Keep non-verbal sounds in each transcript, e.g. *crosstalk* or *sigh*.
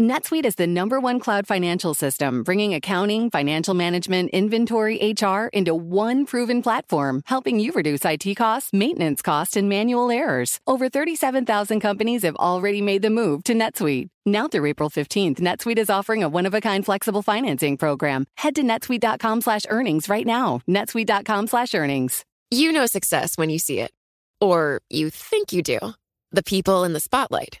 NetSuite is the number one cloud financial system, bringing accounting, financial management, inventory, HR into one proven platform, helping you reduce IT costs, maintenance costs, and manual errors. Over 37,000 companies have already made the move to NetSuite. Now through April 15th, NetSuite is offering a one-of-a-kind flexible financing program. Head to netsuite.com slash earnings right now. netsuite.com slash earnings. You know success when you see it. Or you think you do. The people in the spotlight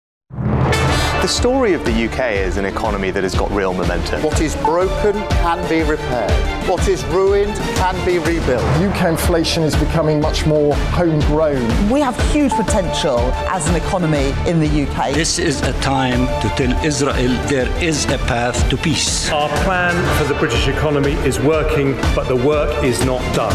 The story of the UK is an economy that has got real momentum. What is broken can be repaired. What is ruined can be rebuilt. UK inflation is becoming much more homegrown. We have huge potential as an economy in the UK. This is a time to tell Israel there is a path to peace. Our plan for the British economy is working, but the work is not done.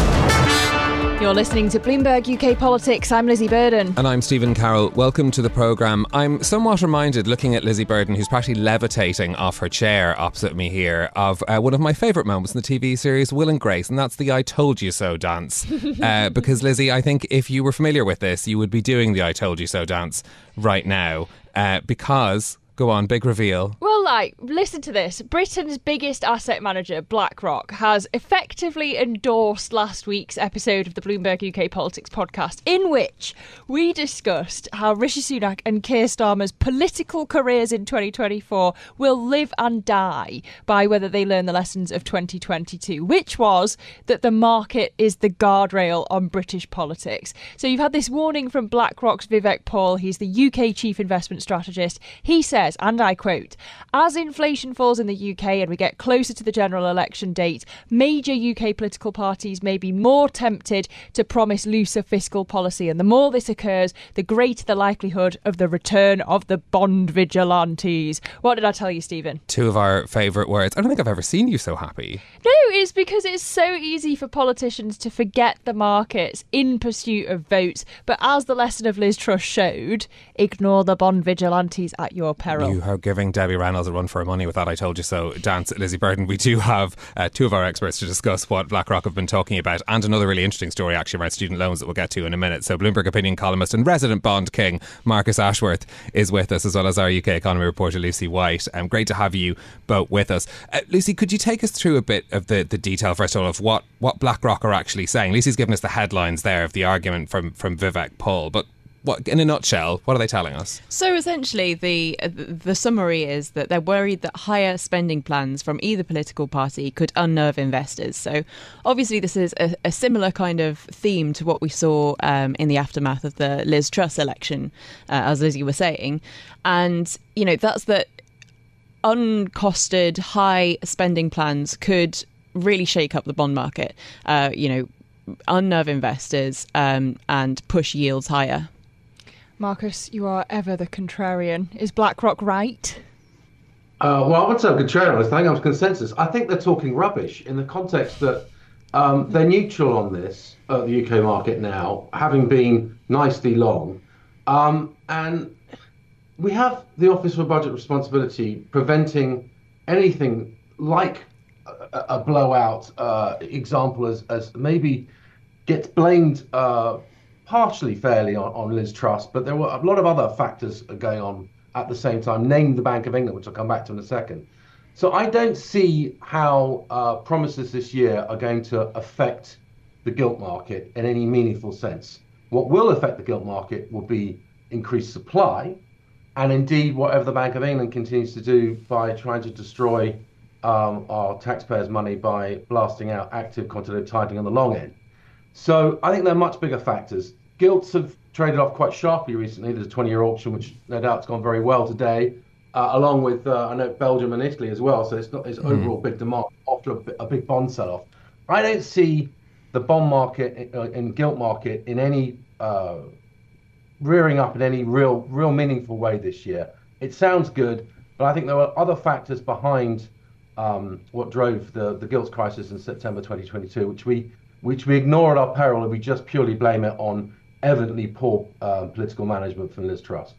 You're listening to Bloomberg UK Politics. I'm Lizzy Burden. And I'm Stephen Carroll. Welcome to the programme. I'm somewhat reminded, looking at Lizzy Burden, who's practically levitating off her chair opposite me here, of uh, one of my favourite moments in the TV series Will and Grace, and that's the I Told You So dance. *laughs* uh, because, Lizzy, I think if you were familiar with this, you would be doing the I Told You So dance right now. Uh, because Go on, big reveal. Well, like, listen to this. Britain's biggest asset manager, BlackRock, has effectively endorsed last week's episode of the Bloomberg UK Politics podcast, in which we discussed how Rishi Sunak and Keir Starmer's political careers in 2024 will live and die by whether they learn the lessons of 2022, which was that the market is the guardrail on British politics. So you've had this warning from BlackRock's Vivek Paul. He's the UK chief investment strategist. He said, says, and I quote, as inflation falls in the UK and we get closer to the general election date, major UK political parties may be more tempted to promise looser fiscal policy. And the more this occurs, the greater the likelihood of the return of the bond vigilantes. What did I tell you, Stephen? Two of our favourite words. I don't think I've ever seen you so happy. No, it's because it's so easy for politicians to forget the markets in pursuit of votes. But as the lesson of Liz Truss showed, ignore the bond vigilantes at your peril. You are giving Debbie Reynolds a run for her money with that I told you so dance, Lizzy Burden. We do have uh, two of our experts to discuss what BlackRock have been talking about and another really interesting story actually around student loans that we'll get to in a minute. So Bloomberg opinion columnist and resident bond king Marcus Ashworth is with us as well as our UK economy reporter Lucy White. Um, great to have you both with us. Uh, Lucy, could you take us through a bit of the, the detail first of all of what, what BlackRock are actually saying? Lucy's given us the headlines there of the argument from, from Vivek Paul, but what, in a nutshell, what are they telling us? So essentially, the the summary is that they're worried that higher spending plans from either political party could unnerve investors. So obviously, this is a, a similar kind of theme to what we saw um, in the aftermath of the Liz Truss election, uh, as Lizzy was saying, and you know that's that uncosted high spending plans could really shake up the bond market. Uh, you know unnerve investors um, and push yields higher. Marcus, you are ever the contrarian. Is BlackRock right? Uh, well, I would say I'm contrarian. I think I'm consensus. I think they're talking rubbish in the context that um, they're neutral on this at the UK market now, having been nicely long. Um, and we have the Office for Budget Responsibility preventing anything like a, a blowout uh, example as, as maybe gets blamed uh, partially fairly on, on Liz Truss, but there were a lot of other factors going on at the same time, named the Bank of England, which I'll come back to in a second. So I don't see how uh, promises this year are going to affect the gilt market in any meaningful sense. What will affect the gilt market will be increased supply, and indeed whatever the Bank of England continues to do by trying to destroy um, our taxpayers' money by blasting out active quantitative tightening on the long end. So I think they're much bigger factors. Gilts have traded off quite sharply recently. There's a 20-year auction, which no doubt has gone very well today, uh, along with uh, I know Belgium and Italy as well. So it's not it's mm. overall big demand after a, a big bond sell-off. I don't see the bond market uh, and gilt market in any uh, rearing up in any real real meaningful way this year. It sounds good, but I think there are other factors behind um, what drove the the gilts crisis in September 2022, which we which we ignore at our peril and we just purely blame it on evidently poor uh, political management from Liz Truss.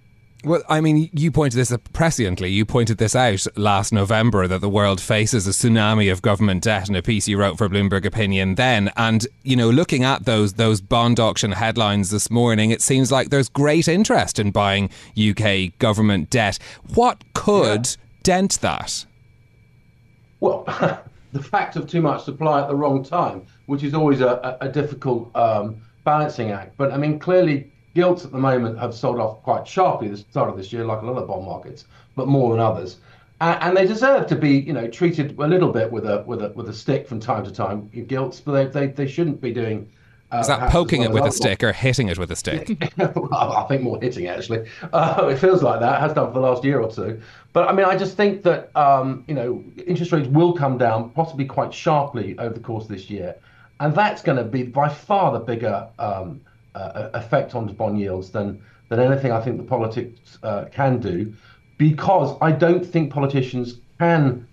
Well, I mean, you pointed this presciently. You pointed this out last November that the world faces a tsunami of government debt in a piece you wrote for Bloomberg Opinion then. And you know, looking at those those bond auction headlines this morning, it seems like there's great interest in buying UK government debt. What could yeah. dent that? Well, *laughs* the fact of too much supply at the wrong time, which is always a, a difficult um, balancing act. But I mean, clearly Gilts at the moment have sold off quite sharply at the start of this year, like a lot of bond markets, but more than others. And, and they deserve to be, you know, treated a little bit with a with a with a stick from time to time. Gilts, but they they, they shouldn't be doing. Uh, Is that poking well it with a stick or hitting it with a stick? *laughs* well, I think more hitting actually. Uh, it feels like that. It has done for the last year or two. But I mean, I just think that um, you know interest rates will come down, possibly quite sharply over the course of this year, and that's going to be by far the bigger um, uh, effect on bond yields than than anything I think the politics uh, can do, because I don't think politicians can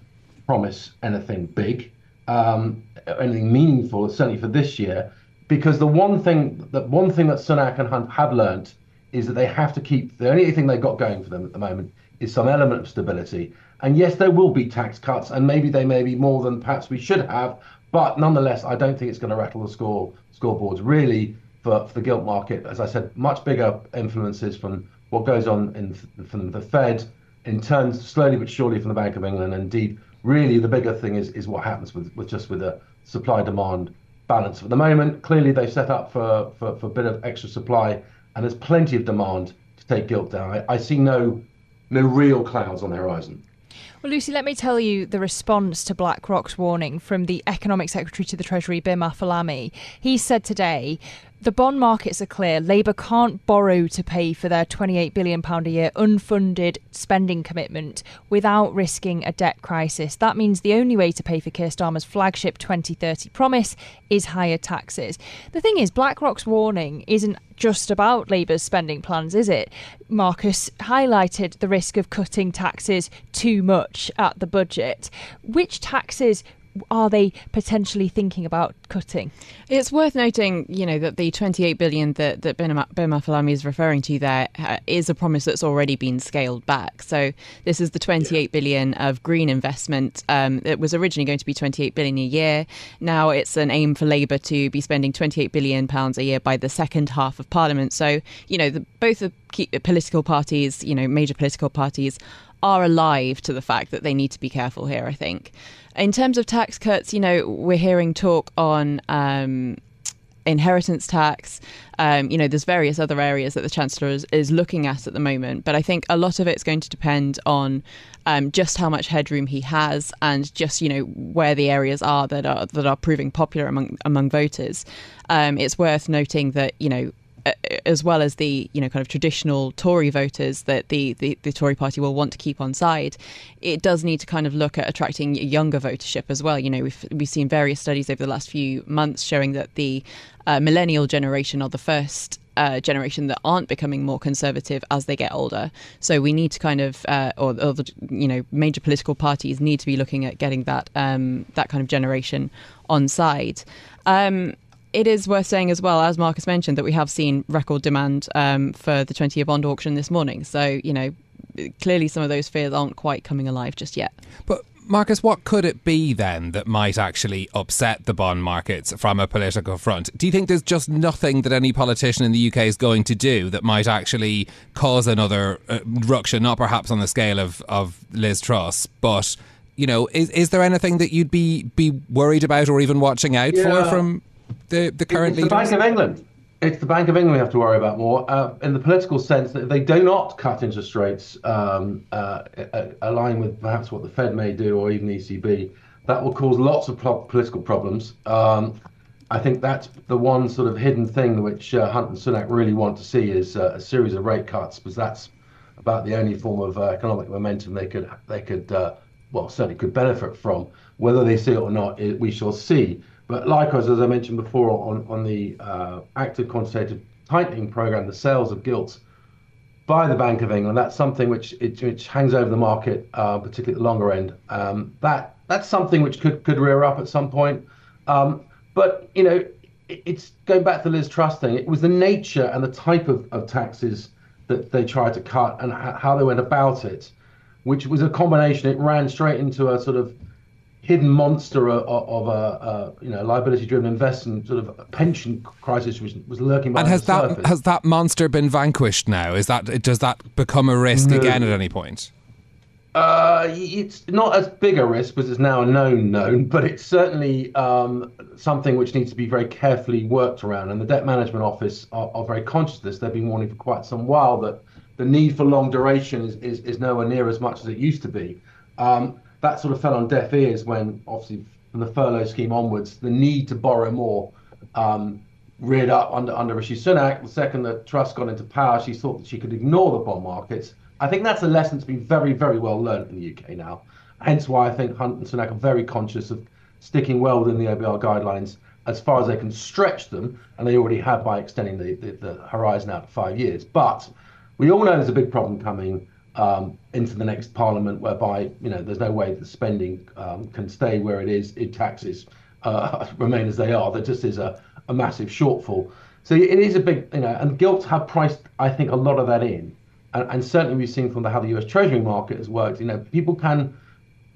promise anything big, um, anything meaningful, certainly for this year, because the one thing that one thing that Sunak and Hunt have learned is that they have to keep the only thing they've got going for them at the moment is some element of stability. And yes, there will be tax cuts, and maybe they may be more than perhaps we should have, but nonetheless, I don't think it's going to rattle the score scoreboards. Really, for, for the gilt market. As I said, much bigger influences from what goes on in from the Fed, in turn slowly but surely from the Bank of England. And indeed, really the bigger thing is is what happens with, with just with the supply demand balance. At the moment, clearly they've set up for, for, for a bit of extra supply, and there's plenty of demand to take gilt down. I, I see no no real clouds on the horizon. Well, Lucy, let me tell you the response to BlackRock's warning from the Economic Secretary to the Treasury, Bim Afolami. He said today the bond markets are clear. Labour can't borrow to pay for their £28 billion a year unfunded spending commitment without risking a debt crisis. That means the only way to pay for Keir Starmer's flagship 2030 promise is higher taxes. The thing is, BlackRock's warning isn't just about Labour's spending plans, is it? Marcus highlighted the risk of cutting taxes too much at the budget. Which taxes are they potentially thinking about cutting? It's worth noting, you know, that the 28 billion that that Bim Afolami is referring to there uh, is a promise that's already been scaled back. So this is the 28 billion of green investment. Um, it was originally going to be 28 billion a year. Now it's an aim for Labour to be spending 28 billion pounds a year by the second half of Parliament. So you know, the, both the political parties, you know, major political parties are alive to the fact that they need to be careful here, I think. In terms of tax cuts, you know, we're hearing talk on um, inheritance tax. Um, you know, there's various other areas that the Chancellor is, is, looking at at the moment. But I think a lot of it's going to depend on um, just how much headroom he has and just, you know, where the areas are that are that are proving popular among among voters. Um, it's worth noting that, you know, as well as the you know kind of traditional Tory voters that the, the, the Tory party will want to keep on side, it does need to kind of look at attracting younger votership as well. You know, we've we've seen various studies over the last few months showing that the uh, millennial generation are the first uh, generation that aren't becoming more conservative as they get older. So we need to kind of, uh, or, or, the you know, major political parties need to be looking at getting that um, that kind of generation on side. Um, it is worth saying as well, as Marcus mentioned, that we have seen record demand um, for the 20 year bond auction this morning. So, you know, clearly some of those fears aren't quite coming alive just yet. But Marcus, what could it be then that might actually upset the bond markets from a political front? Do you think there's just nothing that any politician in the UK is going to do that might actually cause another uh, ruction, not perhaps on the scale of, of Liz Truss, but you know, is is there anything that you'd be be worried about or even watching out yeah. for from the the current it's the Bank of England. it's the Bank of England we have to worry about more. Uh, in the political sense, that if they do not cut interest rates, um, uh, align with perhaps what the Fed may do or even the ECB, that will cause lots of pro- political problems. Um, I think that's the one sort of hidden thing which uh, Hunt and Sunak really want to see is uh, a series of rate cuts, because that's about the only form of uh, economic momentum they could they could uh, well certainly could benefit from. Whether they see it or not, it, we shall see. But likewise, as I mentioned before, on on the uh, active quantitative tightening program, the sales of gilts by the Bank of England, that's something which it, which hangs over the market, uh, particularly at the longer end. Um, that that's something which could could rear up at some point. Um, but you know, it, it's going back to Liz Truss thing. It was the nature and the type of, of taxes that they tried to cut and how they went about it, which was a combination. It ran straight into a sort of hidden monster of, of a, a, you know liability-driven investment sort of pension crisis which was lurking behind and has the that surface. has that monster been vanquished now? Is that does that become a risk No. again at any point? Uh, it's not as big a risk because it's now a known known, but it's certainly um, something which needs to be very carefully worked around. And the Debt Management Office are, are very conscious of this. They've been warning for quite some while that the need for long duration is, is, is nowhere near as much as it used to be. Um, that sort of fell on deaf ears when, obviously, from the furlough scheme onwards, the need to borrow more um, reared up under under Rishi Sunak. The second that Truss got into power, she thought that she could ignore the bond markets. I think that's a lesson that's been very, very well learned in the UK now. Hence why I think Hunt and Sunak are very conscious of sticking well within the OBR guidelines as far as they can stretch them, and they already have by extending the, the, the horizon out to five years. But we all know there's a big problem coming um, into the next parliament, whereby you know there's no way that spending um, can stay where it is if taxes uh, *laughs* remain as they are. There just is a, a massive shortfall. So it is a big, you know, and gilts have priced, I think, a lot of that in, and, and certainly we've seen from the, how the U.S. Treasury market has worked. You know, people can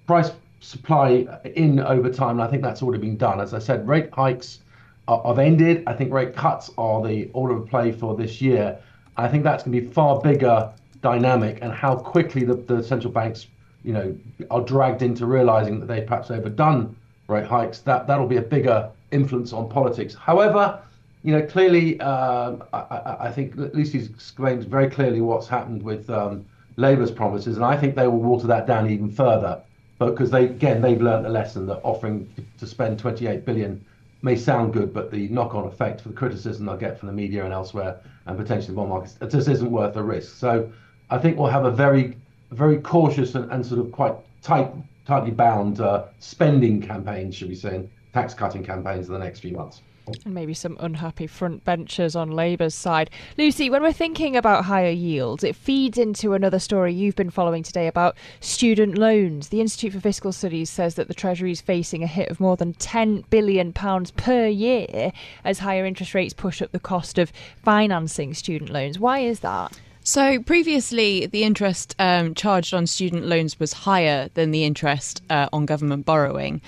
price supply in over time, and I think that's already been done. As I said, rate hikes are, have ended. I think rate cuts are the order of play for this year. I think that's going to be far bigger dynamic, and how quickly the, the central banks, you know, are dragged into realizing that they've perhaps overdone rate hikes. That that'll be a bigger influence on politics. However, you know, clearly, um, I, I, think least explained very clearly what's happened with um, Labour's promises, and I think they will water that down even further. Because they again they've learned the lesson that offering to spend 28 billion may sound good, but the knock-on effect for the criticism they'll get from the media and elsewhere, and potentially the bond markets, it just isn't worth the risk. So I think we'll have a very, very cautious and, and sort of quite tight, tightly bound uh, spending campaigns, should we say, and tax cutting campaigns in the next few months. And maybe some unhappy front benchers on Labour's side. Lucy, when we're thinking about higher yields, it feeds into another story you've been following today about student loans. The Institute for Fiscal Studies says that the Treasury is facing a hit of more than £10 billion per year as higher interest rates push up the cost of financing student loans. Why is that? So previously, the interest um, charged on student loans was higher than the interest uh, on government borrowing.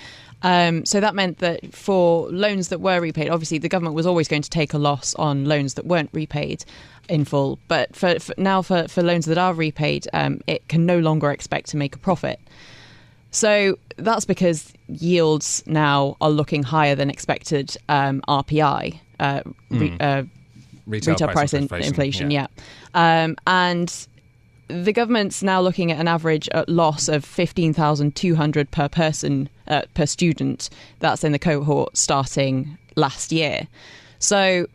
Um, so that meant that for loans that were repaid, obviously the government was always going to take a loss on loans that weren't repaid in full. But for, for now, for, for loans that are repaid, um, it can no longer expect to make a profit. So that's because yields now are looking higher than expected um, RPI, uh, re, Mm. uh, Retail retail, price price, inflation, inflation. Yeah, Um, and the government's now looking at an average uh, loss of fifteen thousand two hundred per person uh, per student. That's in the cohort starting last year. So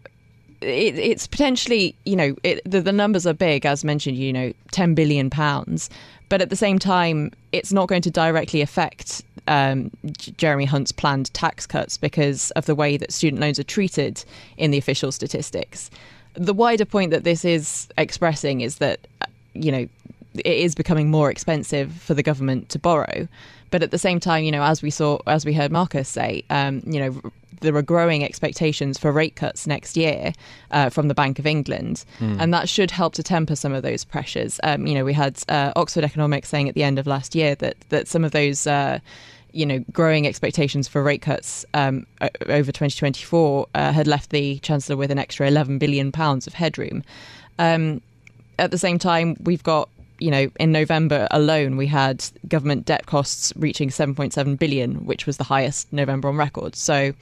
it, it's potentially, you know, it, the, the numbers are big, as mentioned, you know, 10 billion pounds. But at the same time, it's not going to directly affect um, Jeremy Hunt's planned tax cuts because of the way that student loans are treated in the official statistics. The wider point that this is expressing is that, uh, you know, it is becoming more expensive for the government to borrow. But at the same time, you know, as we saw, as we heard Marcus say, um, you know, there are growing expectations for rate cuts next year uh, from the Bank of England, Hmm. and that should help to temper some of those pressures. Um, you know, we had uh, Oxford Economics saying at the end of last year that that some of those. Uh, you know, growing expectations for rate cuts um, over 2024 uh, had left the chancellor with an extra 11 billion pounds of headroom. Um, at the same time, we've got you know in November alone we had government debt costs reaching 7.7 billion, which was the highest November on record. So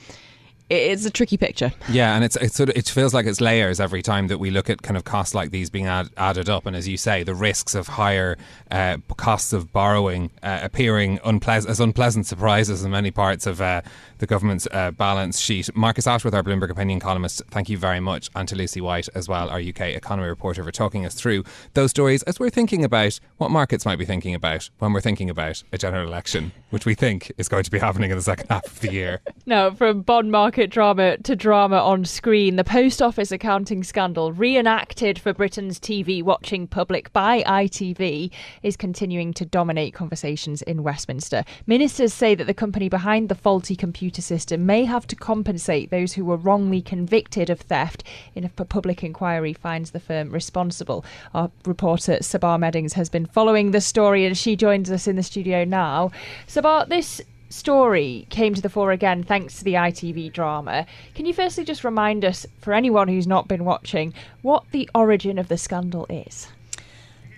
it's a tricky picture. Yeah, and it's it's sort of it feels like it's layers every time that we look at kind of costs like these being add, added up, and as you say, the risks of higher uh, costs of borrowing uh, appearing unpleasant as unpleasant surprises in many parts of uh, the government's uh, balance sheet. Marcus Ashworth, our Bloomberg opinion columnist, thank you very much, and to Lucy White as well, our UK economy reporter, for talking us through those stories as we're thinking about what markets might be thinking about when we're thinking about a general election, which we think is going to be happening in the second half of the year. *laughs* No, from bond market drama to drama on screen, the post office accounting scandal reenacted for Britain's TV watching public by ITV is continuing to dominate conversations in Westminster. Ministers say that the company behind the faulty computer system may have to compensate those who were wrongly convicted of theft if a public inquiry finds the firm responsible. Our reporter Sabah Meddings has been following the story and she joins us in the studio now. Sabah, this story came to the fore again thanks to the ITV drama. Can you firstly just remind us, for anyone who's not been watching, what the origin of the scandal is?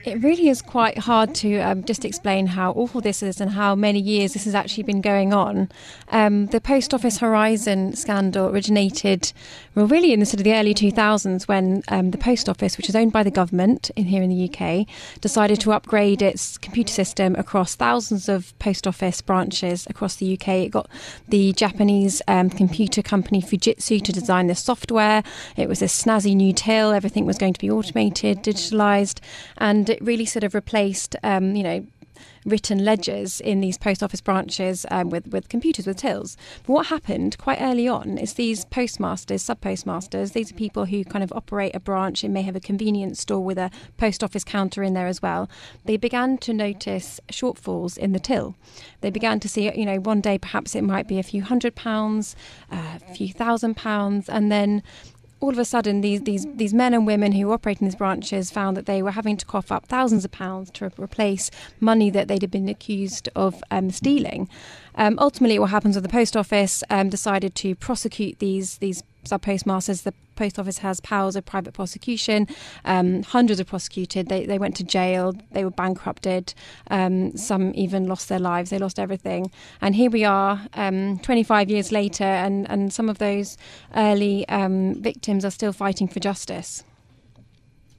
It really is quite hard to um, just explain how awful this is and how many years this has actually been going on. Um, the Post Office Horizon scandal originated, well, really in the sort of the early 2000s when um, the Post Office, which is owned by the government in here in the UK, decided to upgrade its computer system across thousands of post office branches across the UK. It got the Japanese um, computer company Fujitsu to design the software. It was a snazzy new till. Everything was going to be automated, digitalised, and it really sort of replaced, um, you know, written ledgers in these post office branches um, with, with computers, with tills. But what happened quite early on is these postmasters, sub postmasters, these are people who kind of operate a branch and may have a convenience store with a post office counter in there as well. They began to notice shortfalls in the till. They began to see, you know, one day perhaps it might be a few hundred pounds, a few thousand pounds, and then all of a sudden, these, these, these men and women who operate in these branches found that they were having to cough up thousands of pounds to replace money that they'd been accused of um, stealing. Um, ultimately, what happens with the post office um, decided to prosecute these these sub postmasters. The post office has powers of private prosecution. Um, hundreds are prosecuted. They, they went to jail. They were bankrupted. Um, some even lost their lives. They lost everything. And here we are, um, 25 years later, and, and some of those early um, victims are still fighting for justice.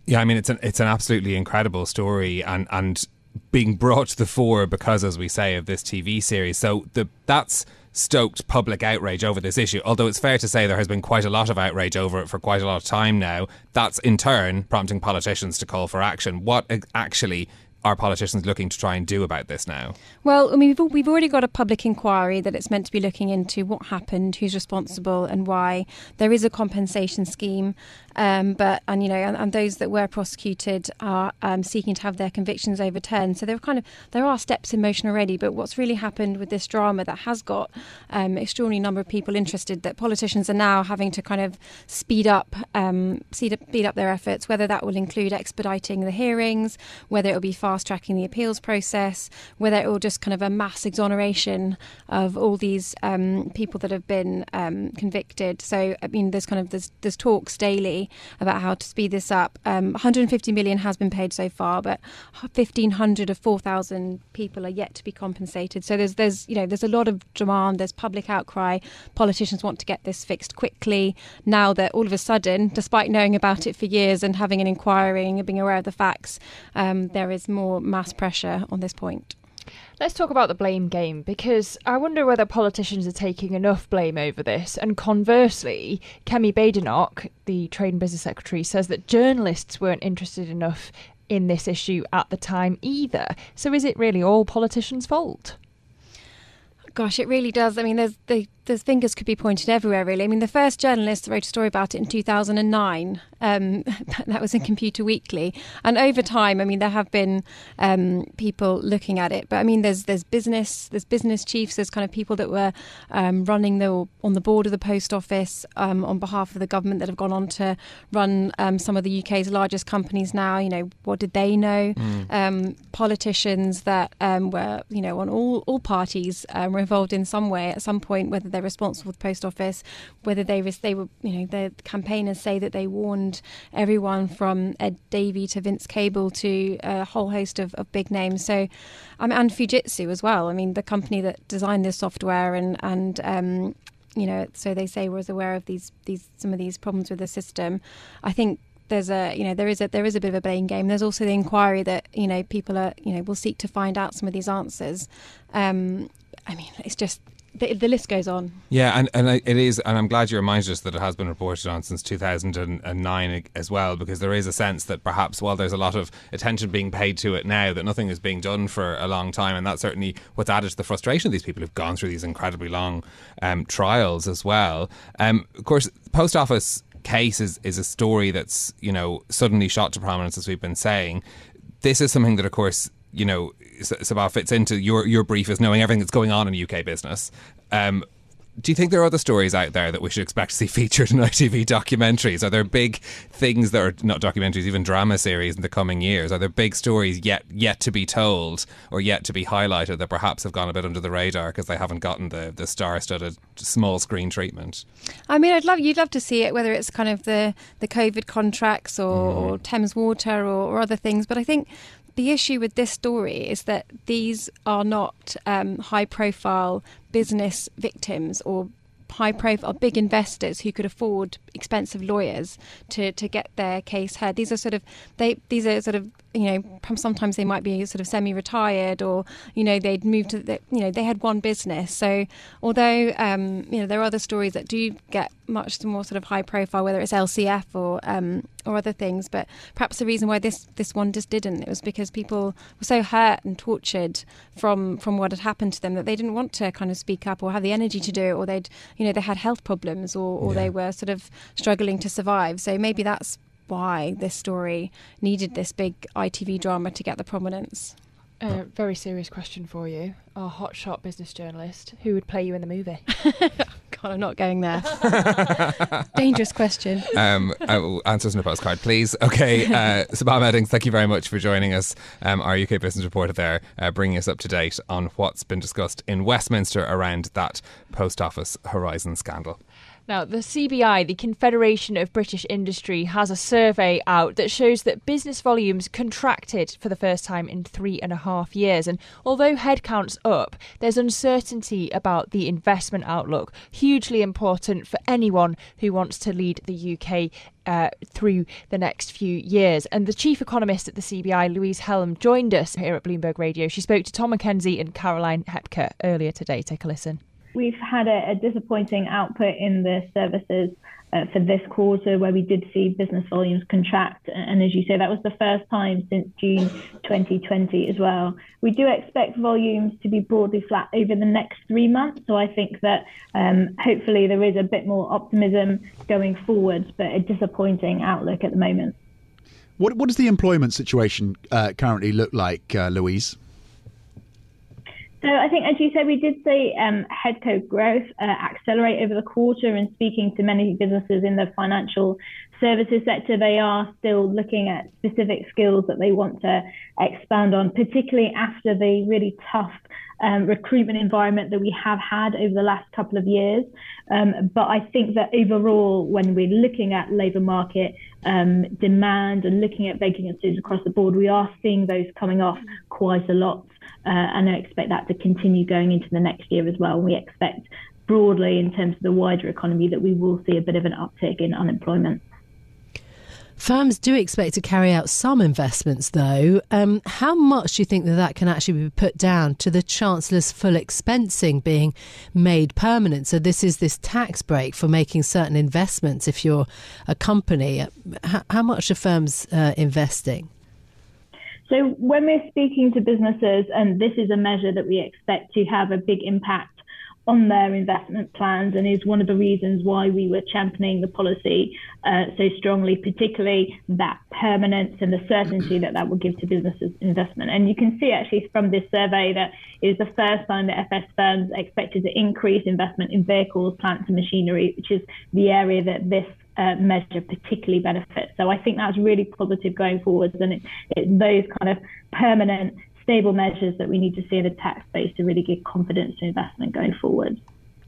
Yeah, I mean it's an it's an absolutely incredible story, and and being brought to the fore because, as we say, of this TV series. So the that's stoked public outrage over this issue. Although it's fair to say there has been quite a lot of outrage over it for quite a lot of time now. That's in turn prompting politicians to call for action. What actually are politicians looking to try and do about this now? Well, I mean, we've, we've already got a public inquiry that it's meant to be looking into what happened, who's responsible, and why. There is a compensation scheme, um, but and you know, and, and, those that were prosecuted are um, seeking to have their convictions overturned. So there are kind of there are steps in motion already. But what's really happened with this drama that has got um, extraordinary number of people interested, that politicians are now having to kind of speed up, um, speed up, speed up their efforts. Whether that will include expediting the hearings, whether it will be fast tracking the appeals process, whether it will just kind of a mass exoneration of all these um, people that have been um, convicted. So I mean, there's kind of there's, there's talks daily about how to speed this up. Um, 150 million has been paid so far, but 1,500 of 4,000 people are yet to be compensated. So there's there's you know there's a lot of demand. There's public outcry. Politicians want to get this fixed quickly. Now that all of a sudden, despite knowing about it for years and having an inquiry and being aware of the facts, um, there is more mass pressure on this point. Let's talk about the blame game because I wonder whether politicians are taking enough blame over this. And conversely, Kemi Badenoch, the Trade and Business Secretary, says that journalists weren't interested enough in this issue at the time either. So is it really all politicians' fault? Gosh, it really does. I mean, there's the fingers could be pointed everywhere, really. I mean, the first journalist wrote a story about it in 2009. Um, *laughs* that was in Computer Weekly, and over time, I mean, there have been um, people looking at it. But I mean, there's there's business, there's business chiefs, there's kind of people that were um, running the on the board of the post office um, on behalf of the government that have gone on to run um, some of the UK's largest companies now. You know, what did they know? Mm. politicians that were, you know, on all all parties were involved in some way at some point, whether they're responsible for the post office, whether they they were you know the campaigners say that they warned everyone from Ed Davey to Vince Cable to a whole host of, of big names. So, um, and Fujitsu as well. I mean, the company that designed this software and and um, you know, so they say was aware of these these some of these problems with the system. I think there's a you know there is a there is a bit of a blame game. There's also the inquiry that you know people are you know will seek to find out some of these answers. Um, I mean, it's just the, the, list goes on. Yeah, and, and it is, and I'm glad you reminded us that it has been reported on since 2009 as well, because there is a sense that perhaps while there's a lot of attention being paid to it now, that nothing is being done for a long time, and that's certainly what's added to the frustration of these people who've gone through these incredibly long um, trials as well. Um, of course, post office case is, is a story that's you know suddenly shot to prominence as we've been saying this is something that of course you know Sabah fits into your your brief as knowing everything that's going on in UK business um, do you think there are other stories out there that we should expect to see *laughs* featured in ITV documentaries? Are there big things that are not documentaries, even drama series in the coming years? Are there big stories yet yet to be told or yet to be highlighted that perhaps have gone a bit under the radar because they haven't gotten the the star-studded small screen treatment? I mean, I'd love you'd love to see it, whether it's kind of the the COVID contracts or, mm. or Thames Water or, or other things. But I think the issue with this story is that these are not um, high profile business victims or high profile big investors who could afford expensive lawyers to, to get their case heard. These are sort of they these are sort of you know sometimes they might be sort of semi-retired or you know they'd moved to the, you know they had one business. So although um, you know there are other stories that do get much more sort of high profile, whether it's LCF or um, or other things, but perhaps the reason why this this one just didn't it was because people were so hurt and tortured from from what had happened to them that they didn't want to kind of speak up or have the energy to do it, or they'd you know they had health problems or, or yeah. they were sort of struggling to survive. So maybe that's why this story needed this big ITV drama to get the prominence. A uh, very serious question for you. Our hotshot business journalist, who would play you in the movie? *laughs* *laughs* God, I'm not going there. *laughs* Dangerous question. Um, answers in a postcard, please. Okay, uh, Sabah Meddings, thank you very much for joining us. Um, our UK business reporter there, uh, bringing us up to date on what's been discussed in Westminster around that post office Horizon scandal. Now, the CBI, the Confederation of British Industry, has a survey out that shows that business volumes contracted for the first time in three and a half years. And although headcount's up, there's uncertainty about the investment outlook, hugely important for anyone who wants to lead the UK uh, through the next few years. And the chief economist at the CBI, Louise Hellem, joined us here at Bloomberg Radio. She spoke to Tom McKenzie and Caroline Hepker earlier today. Take a listen. We've had a, a disappointing output in the services uh, for this quarter where we did see business volumes contract. And as you say, that was the first time since June 2020 as well. We do expect volumes to be broadly flat over the next three months. So I think that um, hopefully there is a bit more optimism going forward, but a disappointing outlook at the moment. What, what does the employment situation uh, currently look like, uh, Louise? So I think, as you said, we did see um, growth uh, accelerate over the quarter. And speaking to many businesses in the financial services sector, they are still looking at specific skills that they want to expand on, particularly after the really tough um, recruitment environment that we have had over the last couple of years. Um, but I think that overall, when we're looking at labour market um, demand and looking at vacancies across the board, we are seeing those coming off quite a lot. Uh, and I expect that to continue going into the next year as well. We expect broadly, in terms of the wider economy, that we will see a bit of an uptick in unemployment. Firms do expect to carry out some investments, though. Um, how much do you think that that can actually be put down to the Chancellor's full expensing being made permanent? So, this is this tax break for making certain investments if you're a company. How, how much are firms uh, investing? So, when we're speaking to businesses, and this is a measure that we expect to have a big impact on their investment plans and is one of the reasons why we were championing the policy uh, so strongly, particularly that permanence and the certainty that that will give to businesses investment. And you can see actually from this survey that it is the first time that FS firms expected to increase investment in vehicles, plants and machinery, which is the area that this uh, measure particularly benefits. So I think that's really positive going forwards, and it, those kind of permanent stable measures that we need to see in the tax base to really give confidence to investment going forward.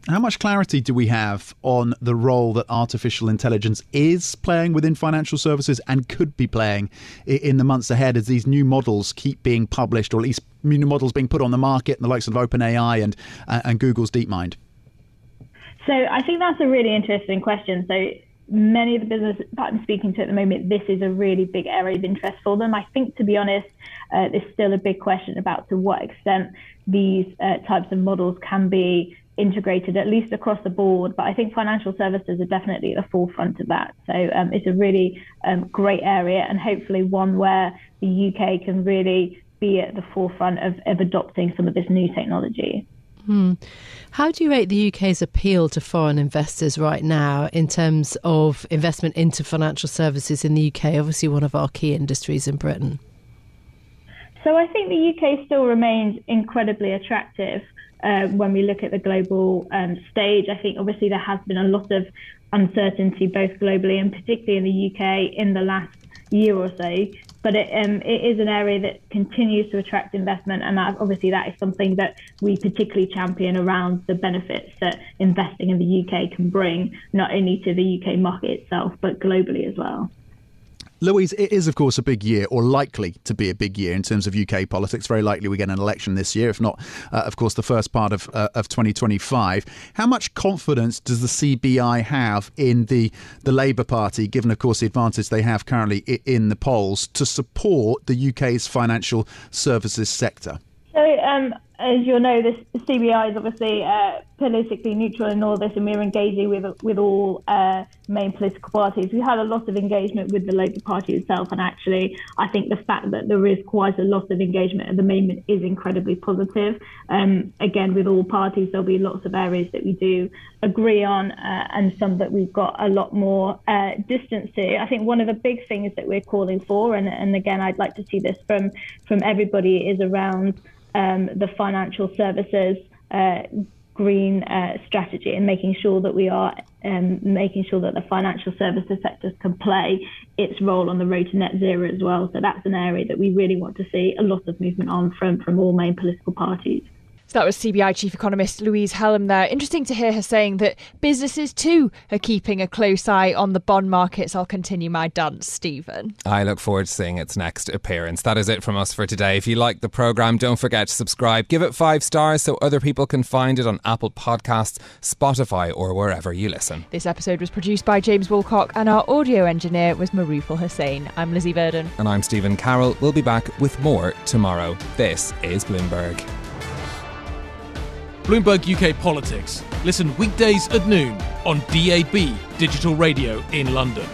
How much clarity do we have on the role that artificial intelligence is playing within financial services and could be playing in the months ahead as these new models keep being published, or at least new models being put on the market, and the likes of OpenAI and uh, and Google's DeepMind? So I think that's a really interesting question. So many of the businesses that I'm speaking to at the moment, this is a really big area of interest for them. I think, to be honest, uh, there's still a big question about to what extent these uh, types of models can be integrated, at least across the board. But I think financial services are definitely at the forefront of that. So um, it's a really um, great area, and hopefully one where the UK can really be at the forefront of, of adopting some of this new technology. Hmm. How do you rate the UK's appeal to foreign investors right now in terms of investment into financial services in the UK? Obviously, one of our key industries in Britain. So I think the UK still remains incredibly attractive uh, when we look at the global um, stage. I think obviously there has been a lot of uncertainty both globally and particularly in the UK in the last year or so but it, um, it is an area that continues to attract investment, and that, obviously that is something that we particularly champion around the benefits that investing in the UK can bring, not only to the UK market itself, but globally as well. Louise, it is, of course, a big year, or likely to be a big year in terms of UK politics. Very likely we get an election this year, if not, uh, of course, the first part of, uh, of 2025. How much confidence does the CBI have in the, the Labour Party, given, of course, the advantage they have currently in the polls, to support the UK's financial services sector? So, um, as you'll know, the CBI is obviously uh, politically neutral in all this, and we're engaging with with all uh, main political parties. We had a lot of engagement with the Labour Party itself, and actually, I think the fact that there is quite a lot of engagement at the moment is incredibly positive. Um, again, with all parties, there'll be lots of areas that we do agree on, uh, and some that we've got a lot more uh, distance to. I think one of the big things that we're calling for, and, and again, I'd like to see this from from everybody, is around um, the financial services uh, green uh, strategy and making sure that we are um, making sure that the financial services sector can play its role on the road to net zero as well. So that's an area that we really want to see a lot of movement on from from all main political parties. So that was CBI Chief Economist Louise Hellem there. Interesting to hear her saying that businesses too are keeping a close eye on the bond markets. I'll continue my dance, Stephen. I look forward to seeing its next appearance. That is it from us for today. If you like the programme, don't forget to subscribe. Give it five stars so other people can find it on Apple Podcasts, Spotify, or wherever you listen. This episode was produced by James Woolcock and our audio engineer was Marufal Hussain. I'm Lizzy Burden. And I'm Stephen Carroll. We'll be back with more tomorrow. This is Bloomberg. Bloomberg UK Politics. Listen weekdays at noon on DAB Digital Radio in London.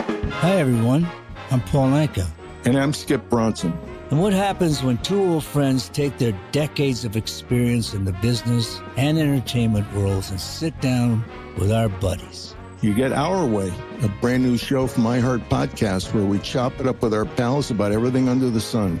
Hi, everyone. I'm Paul Anka. And I'm Skip Bronson. And what happens when two old friends take their decades of experience in the business and entertainment worlds and sit down with our buddies? You get Our Way, a brand new show from iHeart Podcast where we chop it up with our pals about everything under the sun.